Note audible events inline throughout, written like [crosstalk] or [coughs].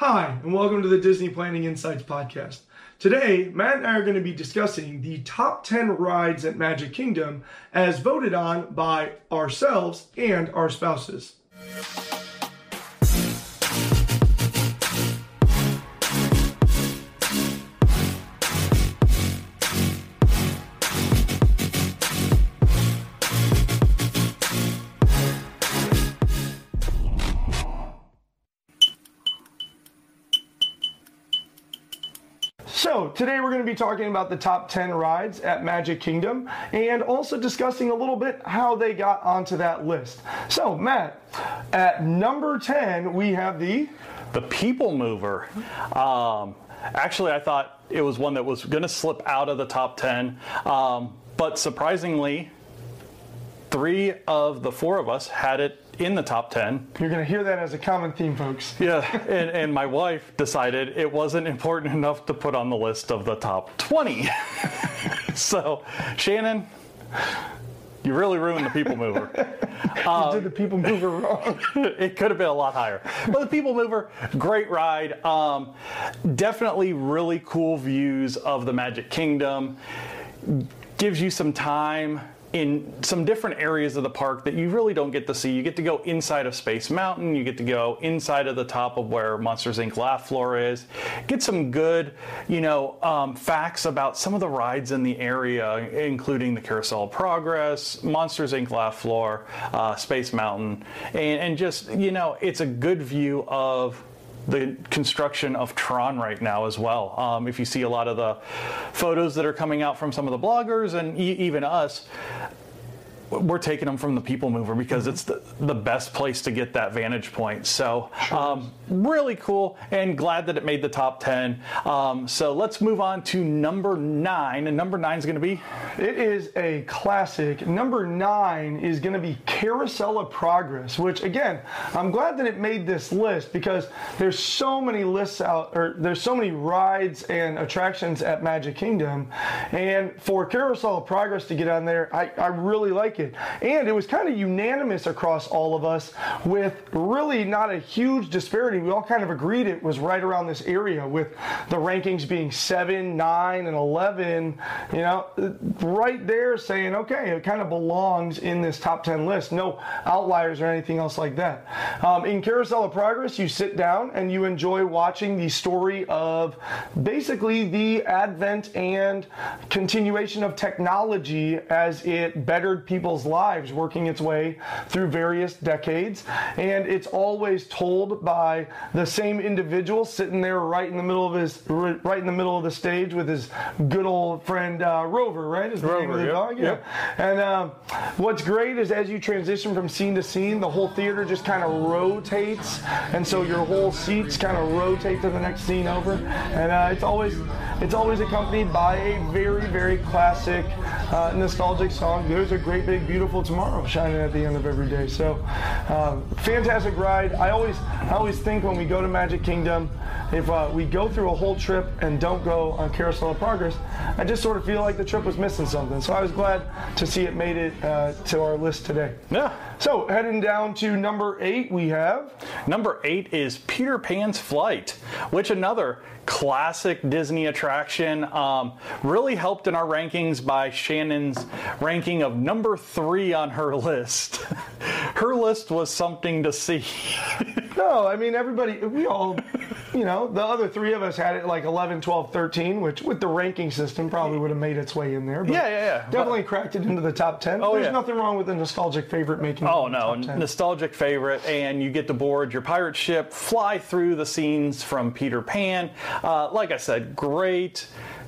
Hi, and welcome to the Disney Planning Insights podcast. Today, Matt and I are going to be discussing the top 10 rides at Magic Kingdom as voted on by ourselves and our spouses. Today we're going to be talking about the top 10 rides at Magic Kingdom and also discussing a little bit how they got onto that list. So, Matt, at number 10, we have the. The People Mover. Um, actually, I thought it was one that was going to slip out of the top 10, um, but surprisingly, three of the four of us had it in the top 10. You're going to hear that as a common theme, folks. Yeah, and, and my wife decided it wasn't important enough to put on the list of the top 20. [laughs] so, Shannon, you really ruined the People Mover. [laughs] you did the People Mover wrong. [laughs] it could have been a lot higher. But the People Mover, great ride. Um, definitely really cool views of the Magic Kingdom. Gives you some time in some different areas of the park that you really don't get to see. You get to go inside of Space Mountain, you get to go inside of the top of where Monsters Inc. Laugh Floor is, get some good, you know, um, facts about some of the rides in the area, including the Carousel of Progress, Monsters Inc. Laugh Floor, uh, Space Mountain, and, and just, you know, it's a good view of the construction of Tron right now as well. Um, if you see a lot of the photos that are coming out from some of the bloggers and e- even us, we're taking them from the people mover because mm-hmm. it's the, the best place to get that vantage point. So um, really cool and glad that it made the top 10 um, so let's move on to number nine and number nine is going to be? It is a classic. Number nine is going to be carousel of progress which again i'm glad that it made this list because there's so many lists out or there's so many rides and attractions at magic kingdom. And for carousel of progress to get on there i, I really like And it was kind of unanimous across all of us with really not a huge disparity. We all kind of agreed it was right around this area with the rankings being 7, 9, and 11, you know, right there saying, okay, it kind of belongs in this top 10 list. No outliers or anything else like that. Um, in Carousel of Progress, you sit down and you enjoy watching the story of basically the advent and continuation of technology as it bettered people people's lives working its way through various decades. And it's always told by the same individual sitting there right in the middle of his, right in the middle of the stage with his good old friend uh, Rover, right? Is the Rover, name of the yep, dog? Yeah. Yep. And um, what's great is as you transition from scene to scene, the whole theater just kind of rotates. And so your whole seats kind of rotate to the next scene over. And uh, it's always, it's always accompanied by a very, very classic, uh, nostalgic song. There's a great big beautiful tomorrow shining at the end of every day. So, um, fantastic ride. I always, I always think when we go to Magic Kingdom, if uh, we go through a whole trip and don't go on Carousel of Progress, I just sort of feel like the trip was missing something. So I was glad to see it made it uh, to our list today. Yeah. So heading down to number eight, we have number eight is Peter Pan's Flight, which another classic Disney attraction. Um, really helped in our rankings by Shannon's ranking of number three on her list. [laughs] her list was something to see. [laughs] no, I mean, everybody, we all, you know, the other three of us had it like 11, 12, 13, which with the ranking system probably would have made its way in there. yeah, yeah, yeah. Definitely but, cracked it into the top 10. Oh, There's yeah. nothing wrong with a nostalgic favorite making Oh, no, nostalgic favorite. And you get to board your pirate ship, fly through the scenes from Peter Pan. Uh, like I said, great,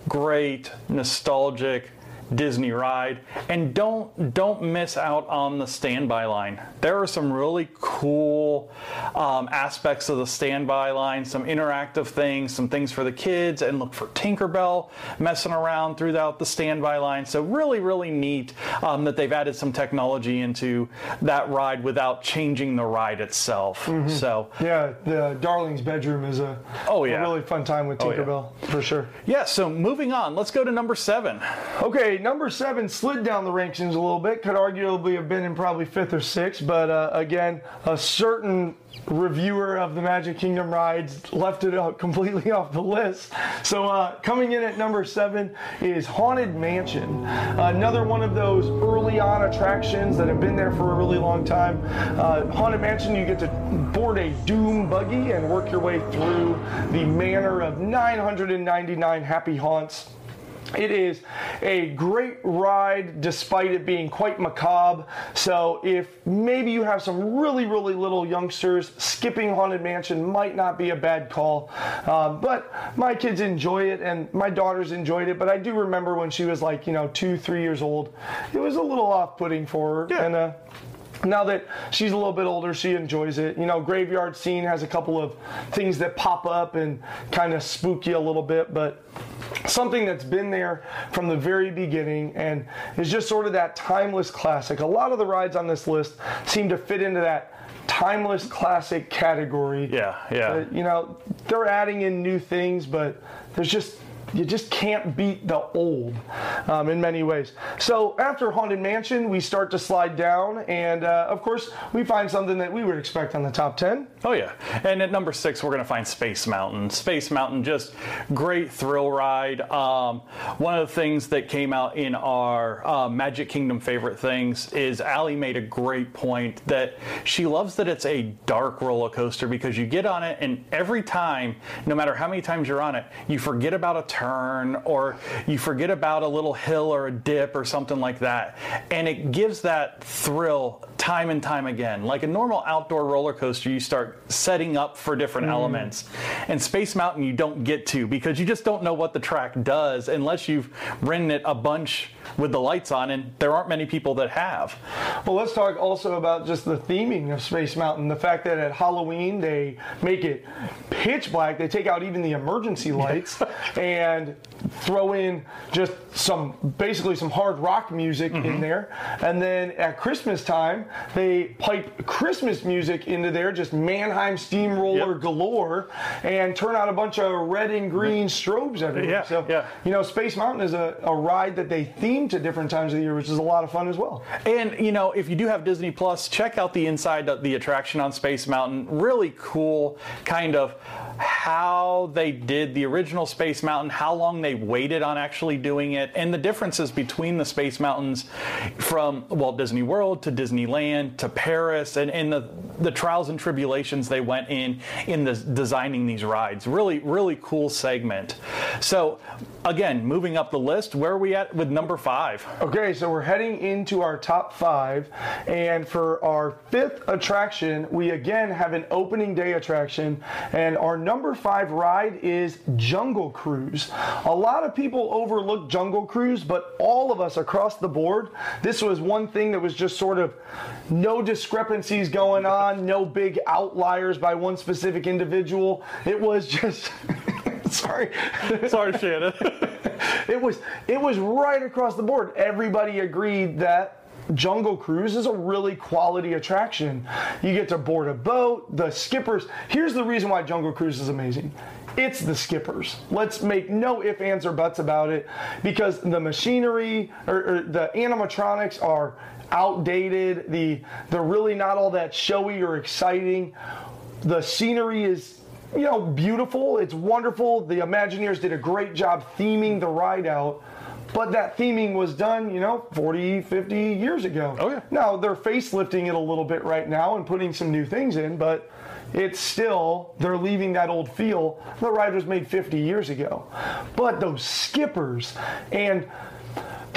great, nostalgic Disney ride. And don't don't miss out on the standby line. There are some really cool um, aspects of the standby line, some interactive things, some things for the kids, and look for Tinkerbell messing around throughout the standby line. So really, really neat um, that they've added some technology into that ride without changing the ride itself. Mm-hmm. So yeah, the Darling's bedroom is a oh yeah a really fun time with Tinkerbell oh, yeah. for sure. Yeah. So moving on, let's go to number seven. Okay, number seven slid down the rankings a little bit. Could arguably have been in probably fifth or sixth, but uh, again, a certain reviewer of the Magic Kingdom rides left it out [laughs] completely off the list. So uh, coming in at number seven is Haunted Mansion, another one of those early on attractions that have been there for a really long time. Uh, Haunted Mansion, you get to board a Doom buggy and work your way through the manor of 999 happy haunts. It is a great ride despite it being quite macabre. So, if maybe you have some really, really little youngsters, skipping Haunted Mansion might not be a bad call. Uh, but my kids enjoy it and my daughters enjoyed it. But I do remember when she was like, you know, two, three years old, it was a little off putting for her. Yeah. And, uh, now that she's a little bit older, she enjoys it. You know, Graveyard Scene has a couple of things that pop up and kind of spook you a little bit, but something that's been there from the very beginning and is just sort of that timeless classic. A lot of the rides on this list seem to fit into that timeless classic category. Yeah, yeah. Uh, you know, they're adding in new things, but there's just you just can't beat the old um, in many ways. So after Haunted Mansion, we start to slide down, and uh, of course, we find something that we would expect on the top 10. Oh yeah, and at number six we're going to find Space Mountain. Space Mountain, just great thrill ride. Um, one of the things that came out in our uh, Magic Kingdom favorite things is Allie made a great point that she loves that it's a dark roller coaster because you get on it and every time, no matter how many times you're on it, you forget about a turn or you forget about a little hill or a dip or something like that, and it gives that thrill time and time again. Like a normal outdoor roller coaster, you start setting up for different mm. elements. And Space Mountain, you don't get to because you just don't know what the track does unless you've ridden it a bunch with the lights on, and there aren't many people that have. Well, let's talk also about just the theming of Space Mountain. The fact that at Halloween they make it pitch black, they take out even the emergency lights [laughs] and throw in just some basically some hard rock music in mm-hmm. there. And then at Christmas time, they pipe Christmas music into there, just Mannheim steamroller Yep. galore, and turn out a bunch of red and green strobes everywhere. Yeah, so, yeah. you know, Space Mountain is a, a ride that they theme to different times of the year, which is a lot of fun as well. And you know, if you do have Disney Plus, check out the inside of the attraction on Space Mountain. Really cool, kind of how they did the original Space Mountain, how long they waited on actually doing it, and the differences between the Space Mountains from Walt Disney World to Disneyland to Paris, and, and the the trials and tribulations they went in in the designing these rides. Really, really cool segment. So, again, moving up the list, where are we at with number five? Okay, so we're heading into our top five, and for our fifth attraction, we again have an opening day attraction, and our number five ride is Jungle Cruise. A lot of people overlook Jungle Cruise, but all of us across the board, this was one thing that was just sort of no discrepancies going on, no big outliers by one specific individual. It was just. [laughs] Sorry. Sorry, Shannon. [laughs] It was it was right across the board. Everybody agreed that Jungle Cruise is a really quality attraction. You get to board a boat, the skippers. Here's the reason why Jungle Cruise is amazing. It's the skippers. Let's make no ifs, ands, or buts about it because the machinery or, or the animatronics are outdated. The they're really not all that showy or exciting. The scenery is you know, beautiful. It's wonderful. The Imagineers did a great job theming the ride out. But that theming was done, you know, 40, 50 years ago. Oh, yeah. Now they're facelifting it a little bit right now and putting some new things in, but it's still, they're leaving that old feel. The ride was made 50 years ago. But those skippers and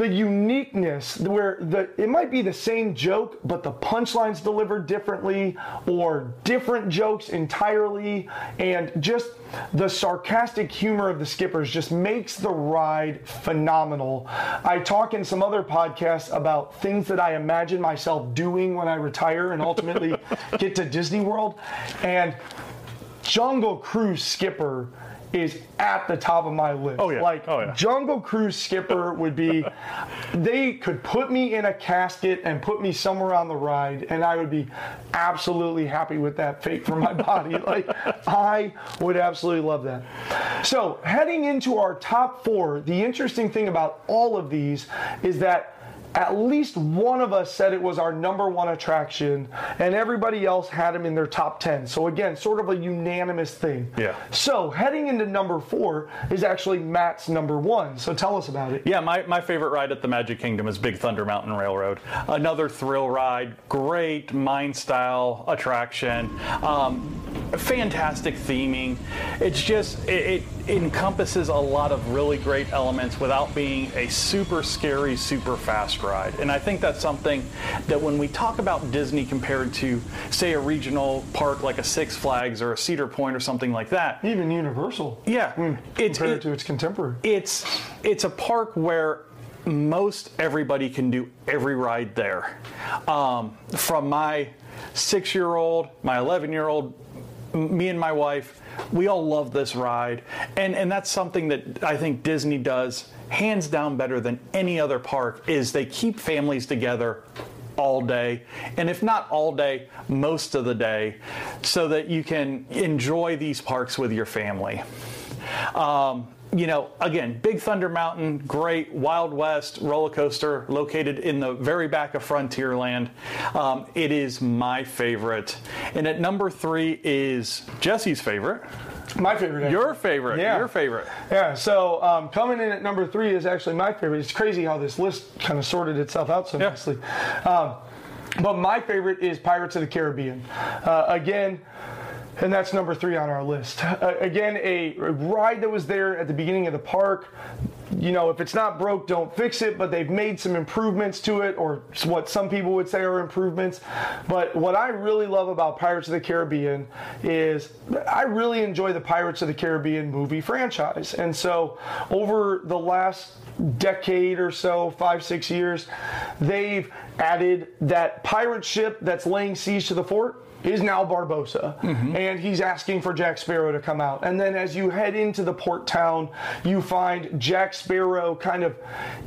the uniqueness where the it might be the same joke but the punchlines delivered differently or different jokes entirely. And just the sarcastic humor of the skippers just makes the ride phenomenal. I talk in some other podcasts about things that i imagine myself doing when i retire and ultimately [laughs] get to disney world. And jungle cruise skipper is at the top of my list. Oh, yeah. Like Oh, yeah. Jungle Cruise Skipper would be, they could put me in a casket and put me somewhere on the ride, and I would be absolutely happy with that fate for my [laughs] body. Like, I would absolutely love that. So, heading into our top four, the interesting thing about all of these is that at least one of us said it was our number one attraction, and everybody else had him in their top 10. So, again, sort of a unanimous thing. Yeah. So, heading into number four is actually Matt's number one. So, tell us about it. Yeah, my, my favorite ride at the Magic Kingdom is Big Thunder Mountain Railroad. Another thrill ride, great mind style attraction, um, fantastic theming. It's just, it, it encompasses a lot of really great elements without being a super scary, super fast ride. And I think that's something that when we talk about Disney compared to, say, a regional park like a Six Flags or a Cedar Point or something like that, Even Universal. yeah, it's, Compared it- to its contemporary. it's it's a park where most everybody can do every ride there. Um, from my six-year-old, my 11-year-old, me and my wife, we all love this ride, and and that's something that I think Disney does hands down better than any other park. Is they keep families together all day, and if not all day, most of the day, so that you can enjoy these parks with your family. Um, you know, again, Big Thunder Mountain, great Wild West roller coaster located in the very back of Frontierland. Um, it is my favorite. And at number three is Jesse's favorite. My favorite. Your favorite. Yeah. Your favorite. Yeah, so um, coming in at number three is actually my favorite. It's crazy how this list kind of sorted itself out so Yeah. nicely. Um, but my favorite is Pirates of the Caribbean. Uh, again, and that's number three on our list. Uh, again, a ride that was there at the beginning of the park. You know, if it's not broke, don't fix it, but they've made some improvements to it, or what some people would say are improvements. But what I really love about Pirates of the Caribbean is I really enjoy the Pirates of the Caribbean movie franchise. And so over the last decade or so, five, six years, they've added that pirate ship that's laying siege to the fort is now Barbossa, mm-hmm. and he's asking for Jack Sparrow to come out. And then as you head into the port town, you find Jack Sparrow kind of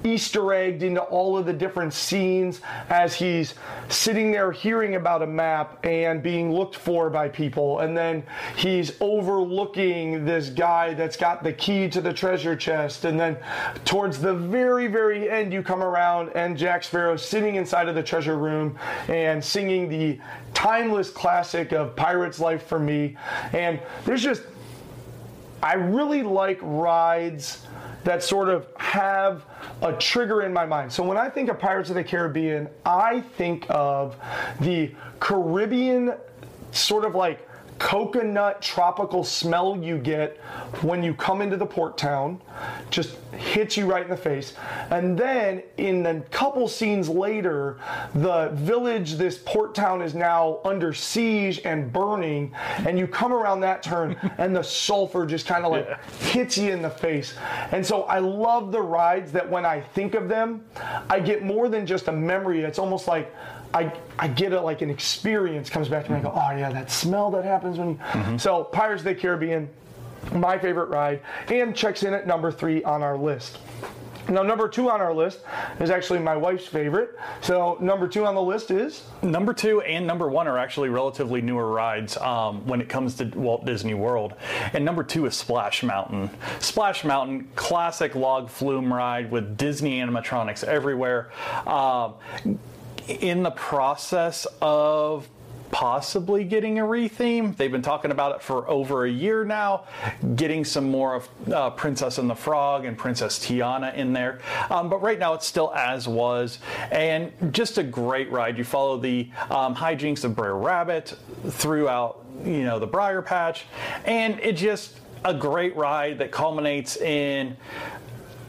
Easter egged into all of the different scenes as he's sitting there hearing about a map and being looked for by people. And then he's overlooking this guy that's got the key to the treasure chest. And then towards the very, very end, you come around and Jack Sparrow sitting inside of the treasure room and singing the timeless classic of Pirate's Life for Me. And there's just, I really like rides that sort of have a trigger in my mind. So when I think of Pirates of the Caribbean, I think of the Caribbean sort of like coconut tropical smell you get when you come into the port town just hits you right in the face. And then in a couple scenes later the village this port town is now under siege and burning and you come around that turn [laughs] and the sulfur just kind of like hits you in the face. And so i love the rides that when i think of them i get more than just a memory. It's almost like I, I get it like an experience comes back to me. I go, oh yeah, that smell that happens when you. So Pirates of the Caribbean, my favorite ride, and checks in at number three on our list. Now number two on our list is actually my wife's favorite. So number two on the list is Number two and number one are actually relatively newer rides um, when it comes to Walt Disney World. And number two is Splash Mountain. Splash Mountain, classic log flume ride with Disney animatronics everywhere. Um, in the process of possibly getting a retheme. They've been talking about it for over a year now, getting some more of uh, Princess and the Frog and Princess Tiana in there. Um, but right now it's still as was, and just a great ride. You follow the um, hijinks of Brer Rabbit throughout, you know, the Briar Patch, and it just a great ride that culminates in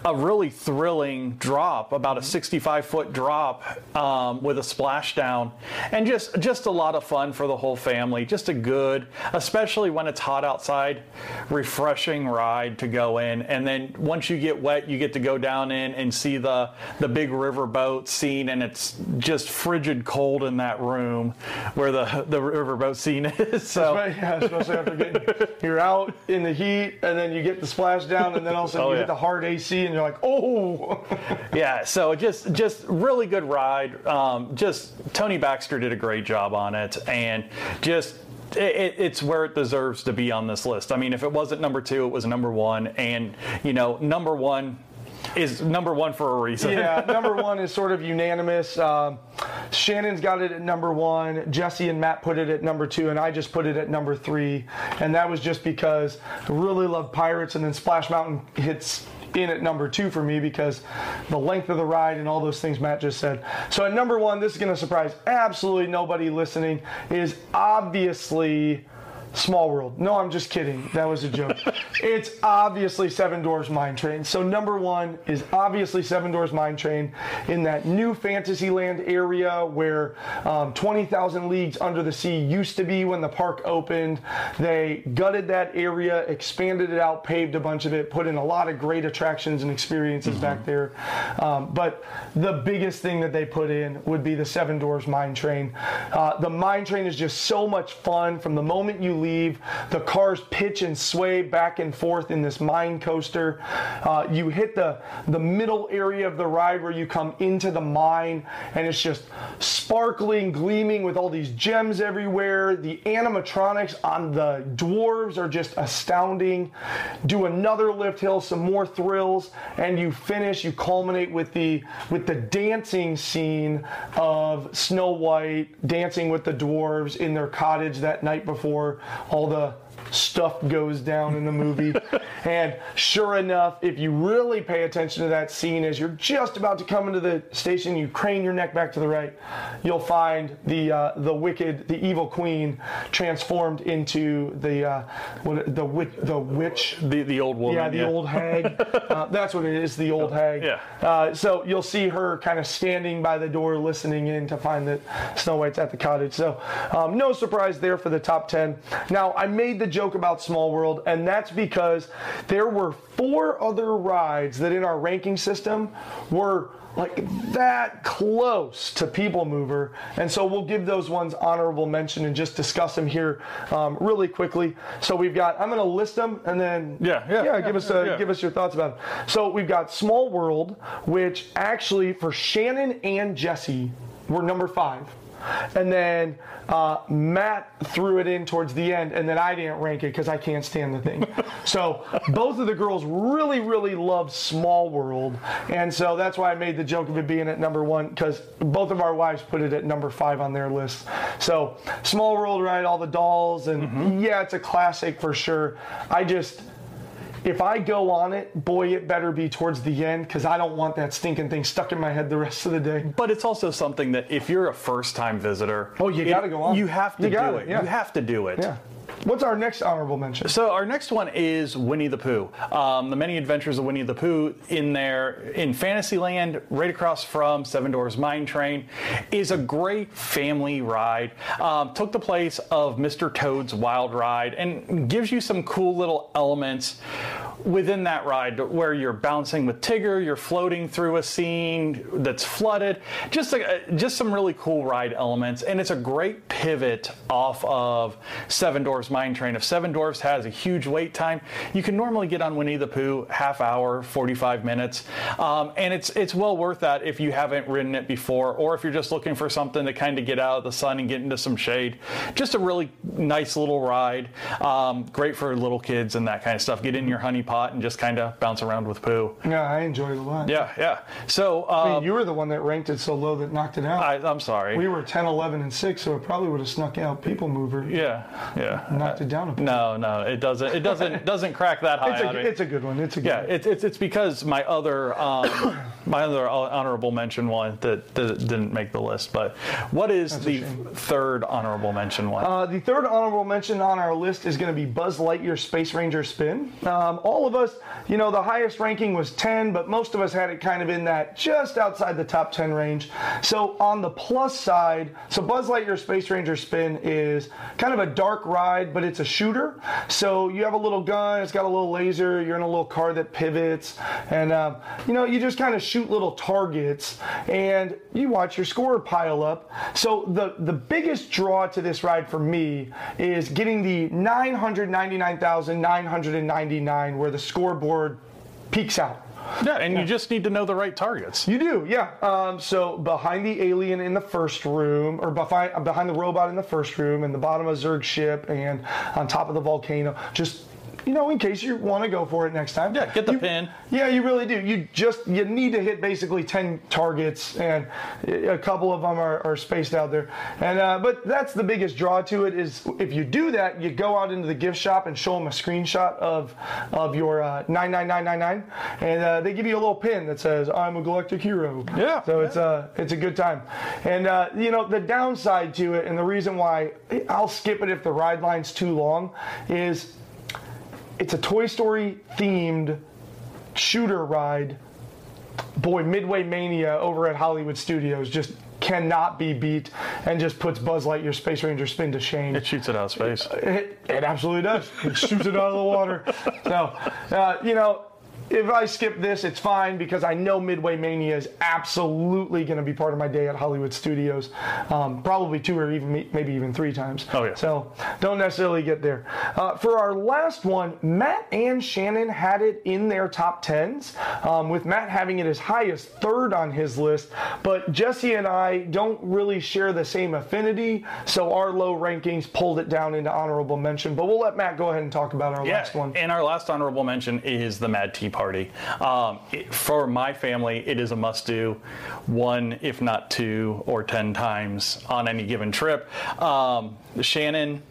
a really thrilling drop, about a 65 foot drop um, with a splashdown, and just just a lot of fun for the whole family. Just a good, especially when it's hot outside, refreshing ride to go in. And then once you get wet, you get to go down in and see the the big riverboat scene, and it's just frigid cold in that room where the the riverboat scene [laughs] is. So yeah, especially after getting you're out in the heat, and then you get the splashdown, and then all of a sudden [laughs] Oh, you yeah. get the hard AC, and you're like, oh. [laughs] yeah, so just just really good ride. Um, just Tony Baxter did a great job on it, and just. It, it- it's where it deserves to be on this list. I mean, if it wasn't number two, it was number one, and you know, number one is number one for a reason. Yeah, [laughs] number one is sort of unanimous. Um, Shannon's got it at number one. Jesse and Matt put it at number two, and I just put it at number three. And that was just because I really love Pirates, and then Splash Mountain hits in at number two for me because the length of the ride and all those things Matt just said. So at number one, this is going to surprise absolutely nobody listening, is obviously. Small World. No, I'm just kidding. That was a joke. [laughs] it's obviously Seven Dwarfs Mine Train. So number one is obviously Seven Dwarfs Mine Train in that new Fantasyland area where um, 20,000 Leagues Under the Sea used to be when the park opened. They gutted that area, expanded it out, paved a bunch of it, put in a lot of great attractions and experiences back there. Um, but the biggest thing that they put in would be the Seven Dwarfs Mine Train. Uh, the mine train is just so much fun from the moment you leave. The cars pitch and sway back and forth in this mine coaster. Uh, you hit the, the middle area of the ride where you come into the mine, and it's just sparkling, gleaming with all these gems everywhere. The animatronics on the dwarves are just astounding. Do another lift hill, some more thrills, and you finish. You culminate with the with the dancing scene of Snow White dancing with the dwarves in their cottage that night before all the stuff goes down in the movie. [laughs] and sure enough, if you really pay attention to that scene as you're just about to come into the station, you crane your neck back to the right, you'll find the uh, the wicked, the evil queen transformed into the uh, what the witch, the witch The the old woman. yeah, the old hag. [laughs] Uh, that's what it is, the old hag. Yeah. Uh, so you'll see her kind of standing by the door, listening in to find that Snow White's at the cottage. So um, no surprise there for the top ten. Now I made the joke about Small World, and that's because there were four other rides that in our ranking system were like that close to People Mover, and so we'll give those ones honorable mention and just discuss them here um, really quickly. So we've got I'm going to list them and then Yeah, yeah, yeah, yeah, give us a, yeah. give us your thoughts about it. So we've got Small World, which actually for Shannon and Jesse were number five. And then uh, Matt threw it in towards the end, and then I didn't rank it because I can't stand the thing. [laughs] so both of the girls really, really love Small World, and so that's why I made the joke of it being at number one because both of our wives put it at number five on their list. So Small World, right? All the dolls, and yeah, it's a classic for sure. I just if I go on it, boy, it better be towards the end because I don't want that stinking thing stuck in my head the rest of the day. But it's also something that if you're a first time visitor, Oh, you gotta go on. You have to You do gotta, it. yeah. You have to do it. Yeah. What's our next honorable mention? So our next one is Winnie the Pooh. Um, the Many Adventures of Winnie the Pooh in there in Fantasyland, right across from Seven Dwarfs Mine Train, is a great family ride. Um, took the place of Mr. Toad's Wild Ride and gives you some cool little elements within that ride where you're bouncing with Tigger, you're floating through a scene that's flooded. Just a, just some really cool ride elements, and it's a great pivot off of Seven Dwarfs Mine Train. If Seven Dwarfs has a huge wait time, you can normally get on Winnie the Pooh half hour, 45 minutes, um, and it's it's well worth that if you haven't ridden it before, or if you're just looking for something to kind of get out of the sun and get into some shade. Just a really nice little ride, um, great for little kids and that kind of stuff. Get in your honey pot and just kind of bounce around with Pooh. Yeah, I enjoyed it a lot. Yeah, yeah. So I uh, mean, you were the one that ranked it so low that knocked it out. I, I'm sorry. we were 10, 11, and 6, so it probably would have snuck out People Mover. yeah, yeah. Knocked it down a bit. No, no, it doesn't. It doesn't [laughs] doesn't crack that high. It's a, it's a good one. It's a good yeah, one. it's, it's it's because my other um, [coughs] my other honorable mention one that, that didn't make the list. But what is a the third honorable mention one? Uh, the third honorable mention on our list is going to be Buzz Lightyear Space Ranger Spin. Um, all of us, you know, the highest ranking was 10, but most of us had it kind of in that just outside the top 10 range. So on the plus side, so Buzz Lightyear Space Ranger Spin is kind of a dark ride, but it's a shooter. So you have a little gun, it's got a little laser, you're in a little car that pivots, and um, you know, you just kind of shoot little targets and you watch your score pile up. So the, the biggest draw to this ride for me is getting the 999,999 where the scoreboard peaks out. Yeah, and you just need to know the right targets. You do, yeah. Um, so behind the alien in the first room, or behind behind the robot in the first room, and the bottom of Zurg ship, and on top of the volcano, just you know, in case you want to go for it next time. Yeah, get the You- pin. Yeah, you really do. You just you need to hit basically ten targets, and a couple of them are, are spaced out there. And uh, but that's the biggest draw to it is if you do that, you go out into the gift shop and show them a screenshot of of your uh, nine nine nine nine nine, and uh, they give you a little pin that says "I'm a galactic hero." Yeah. So it's a it's a good time, and uh, you know the downside to it, and the reason why I'll skip it if the ride line's too long, is it's a Toy Story themed shooter ride. Boy, Midway Mania over at Hollywood Studios just cannot be beat and just puts Buzz Lightyear Space Ranger spin to shame. It shoots it out of space. It, it absolutely does. It shoots it out of the water. So, uh, you know, if I skip this, it's fine because I know Midway Mania is absolutely going to be part of my day at Hollywood Studios. Um, probably two or even maybe even three times. Oh, yeah. So don't necessarily get there. Uh, for our last one, Matt and Shannon had it in their top tens, um, with Matt having it as high as third on his list. But Jesse and I don't really share the same affinity, so our low rankings pulled it down into honorable mention. But we'll let Matt go ahead and talk about our last one. And our last honorable mention is the Mad Tea Party. Um, it- for my family, it is a must do, one, if not two or 10 times on any given trip. Um, Shannon,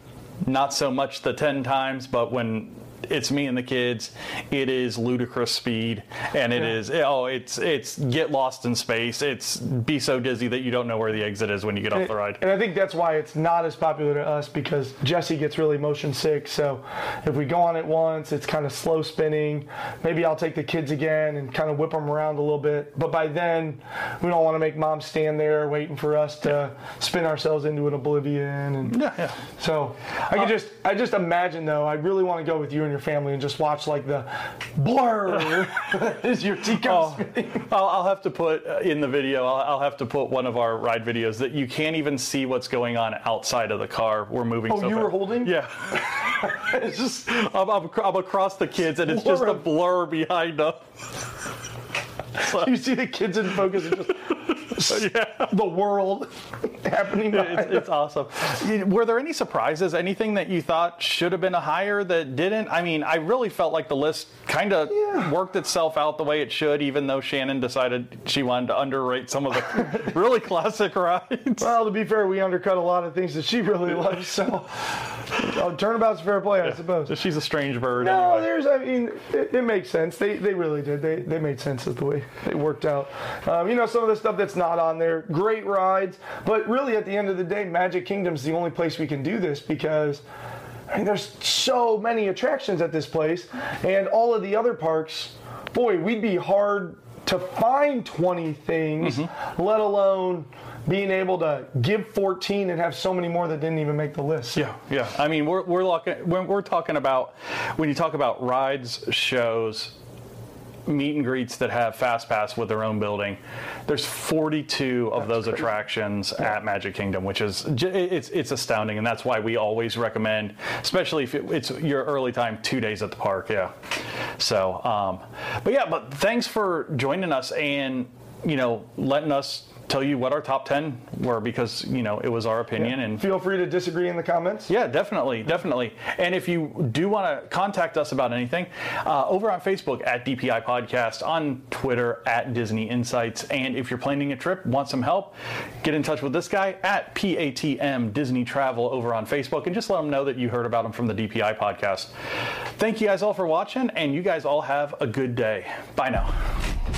not so much the 10 times, but when it's me and the kids. It is ludicrous speed, and it is oh, it's it's get lost in space. It's be so dizzy that you don't know where the exit is when you get off the ride. And I think that's why it's not as popular to us because Jesse gets really motion sick. So if we go on it once, it's kind of slow spinning. Maybe I'll take the kids again and kind of whip them around a little bit. But by then, we don't want to make mom stand there waiting for us to spin ourselves into an oblivion. And Yeah, yeah. so I could uh, just, I just imagine though, I really want to go with you and your family and just watch like the blur [laughs] is your teacup spinning. I'll, I'll have to put uh, in the video. I'll, I'll have to put one of our ride videos that you can't even see what's going on outside of the car. We're moving. Oh, so you fast. were holding? Yeah. [laughs] it's just I'm, I'm, I'm across the kids, and it's just a blur behind them. [laughs] You see the kids in focus and just [laughs] the world [laughs] happening It's, it's awesome. Were there any surprises? Anything that you thought should have been a higher that didn't? I mean, I really felt like the list kind of Yeah. worked itself out the way it should, even though Shannon decided she wanted to underrate some of the [laughs] really classic rides. Well, to be fair, we undercut a lot of things that she really loves, so uh, turnabout's fair play, I suppose. She's a strange bird. No, anyway. there's. I mean, it, it makes sense. They they really did. They they made sense of the way they worked out. Um, you know, some of the stuff that's not on there, great rides, but really at the end of the day, Magic Kingdom's the only place we can do this because. I mean, there's so many attractions at this place, and all of the other parks. Boy, we'd be hard to find 20 things, mm-hmm. let alone being able to give 14 and have so many more that didn't even make the list. Yeah, yeah. I mean, we're we're, looking, when we're talking about when you talk about rides, shows, meet and greets that have fast pass with their own building. There's 42 of those attractions at Magic Kingdom, which is it's it's astounding, and that's why we always recommend, especially if it, it's your early time, two days at the park. Yeah. So, um, but yeah, but thanks for joining us and you know letting us tell you what our top 10 were because you know it was our opinion and Feel free to disagree in the comments. yeah, definitely, definitely. And if you do want to contact us about anything, uh, over on Facebook at DPI Podcast, on Twitter at Disney Insights, and if you're planning a trip, want some help, get in touch with this guy at PATM Disney Travel over on Facebook, and just let him know that you heard about him from the DPI Podcast. Thank you guys all for watching, and you guys all have a good day. Bye now.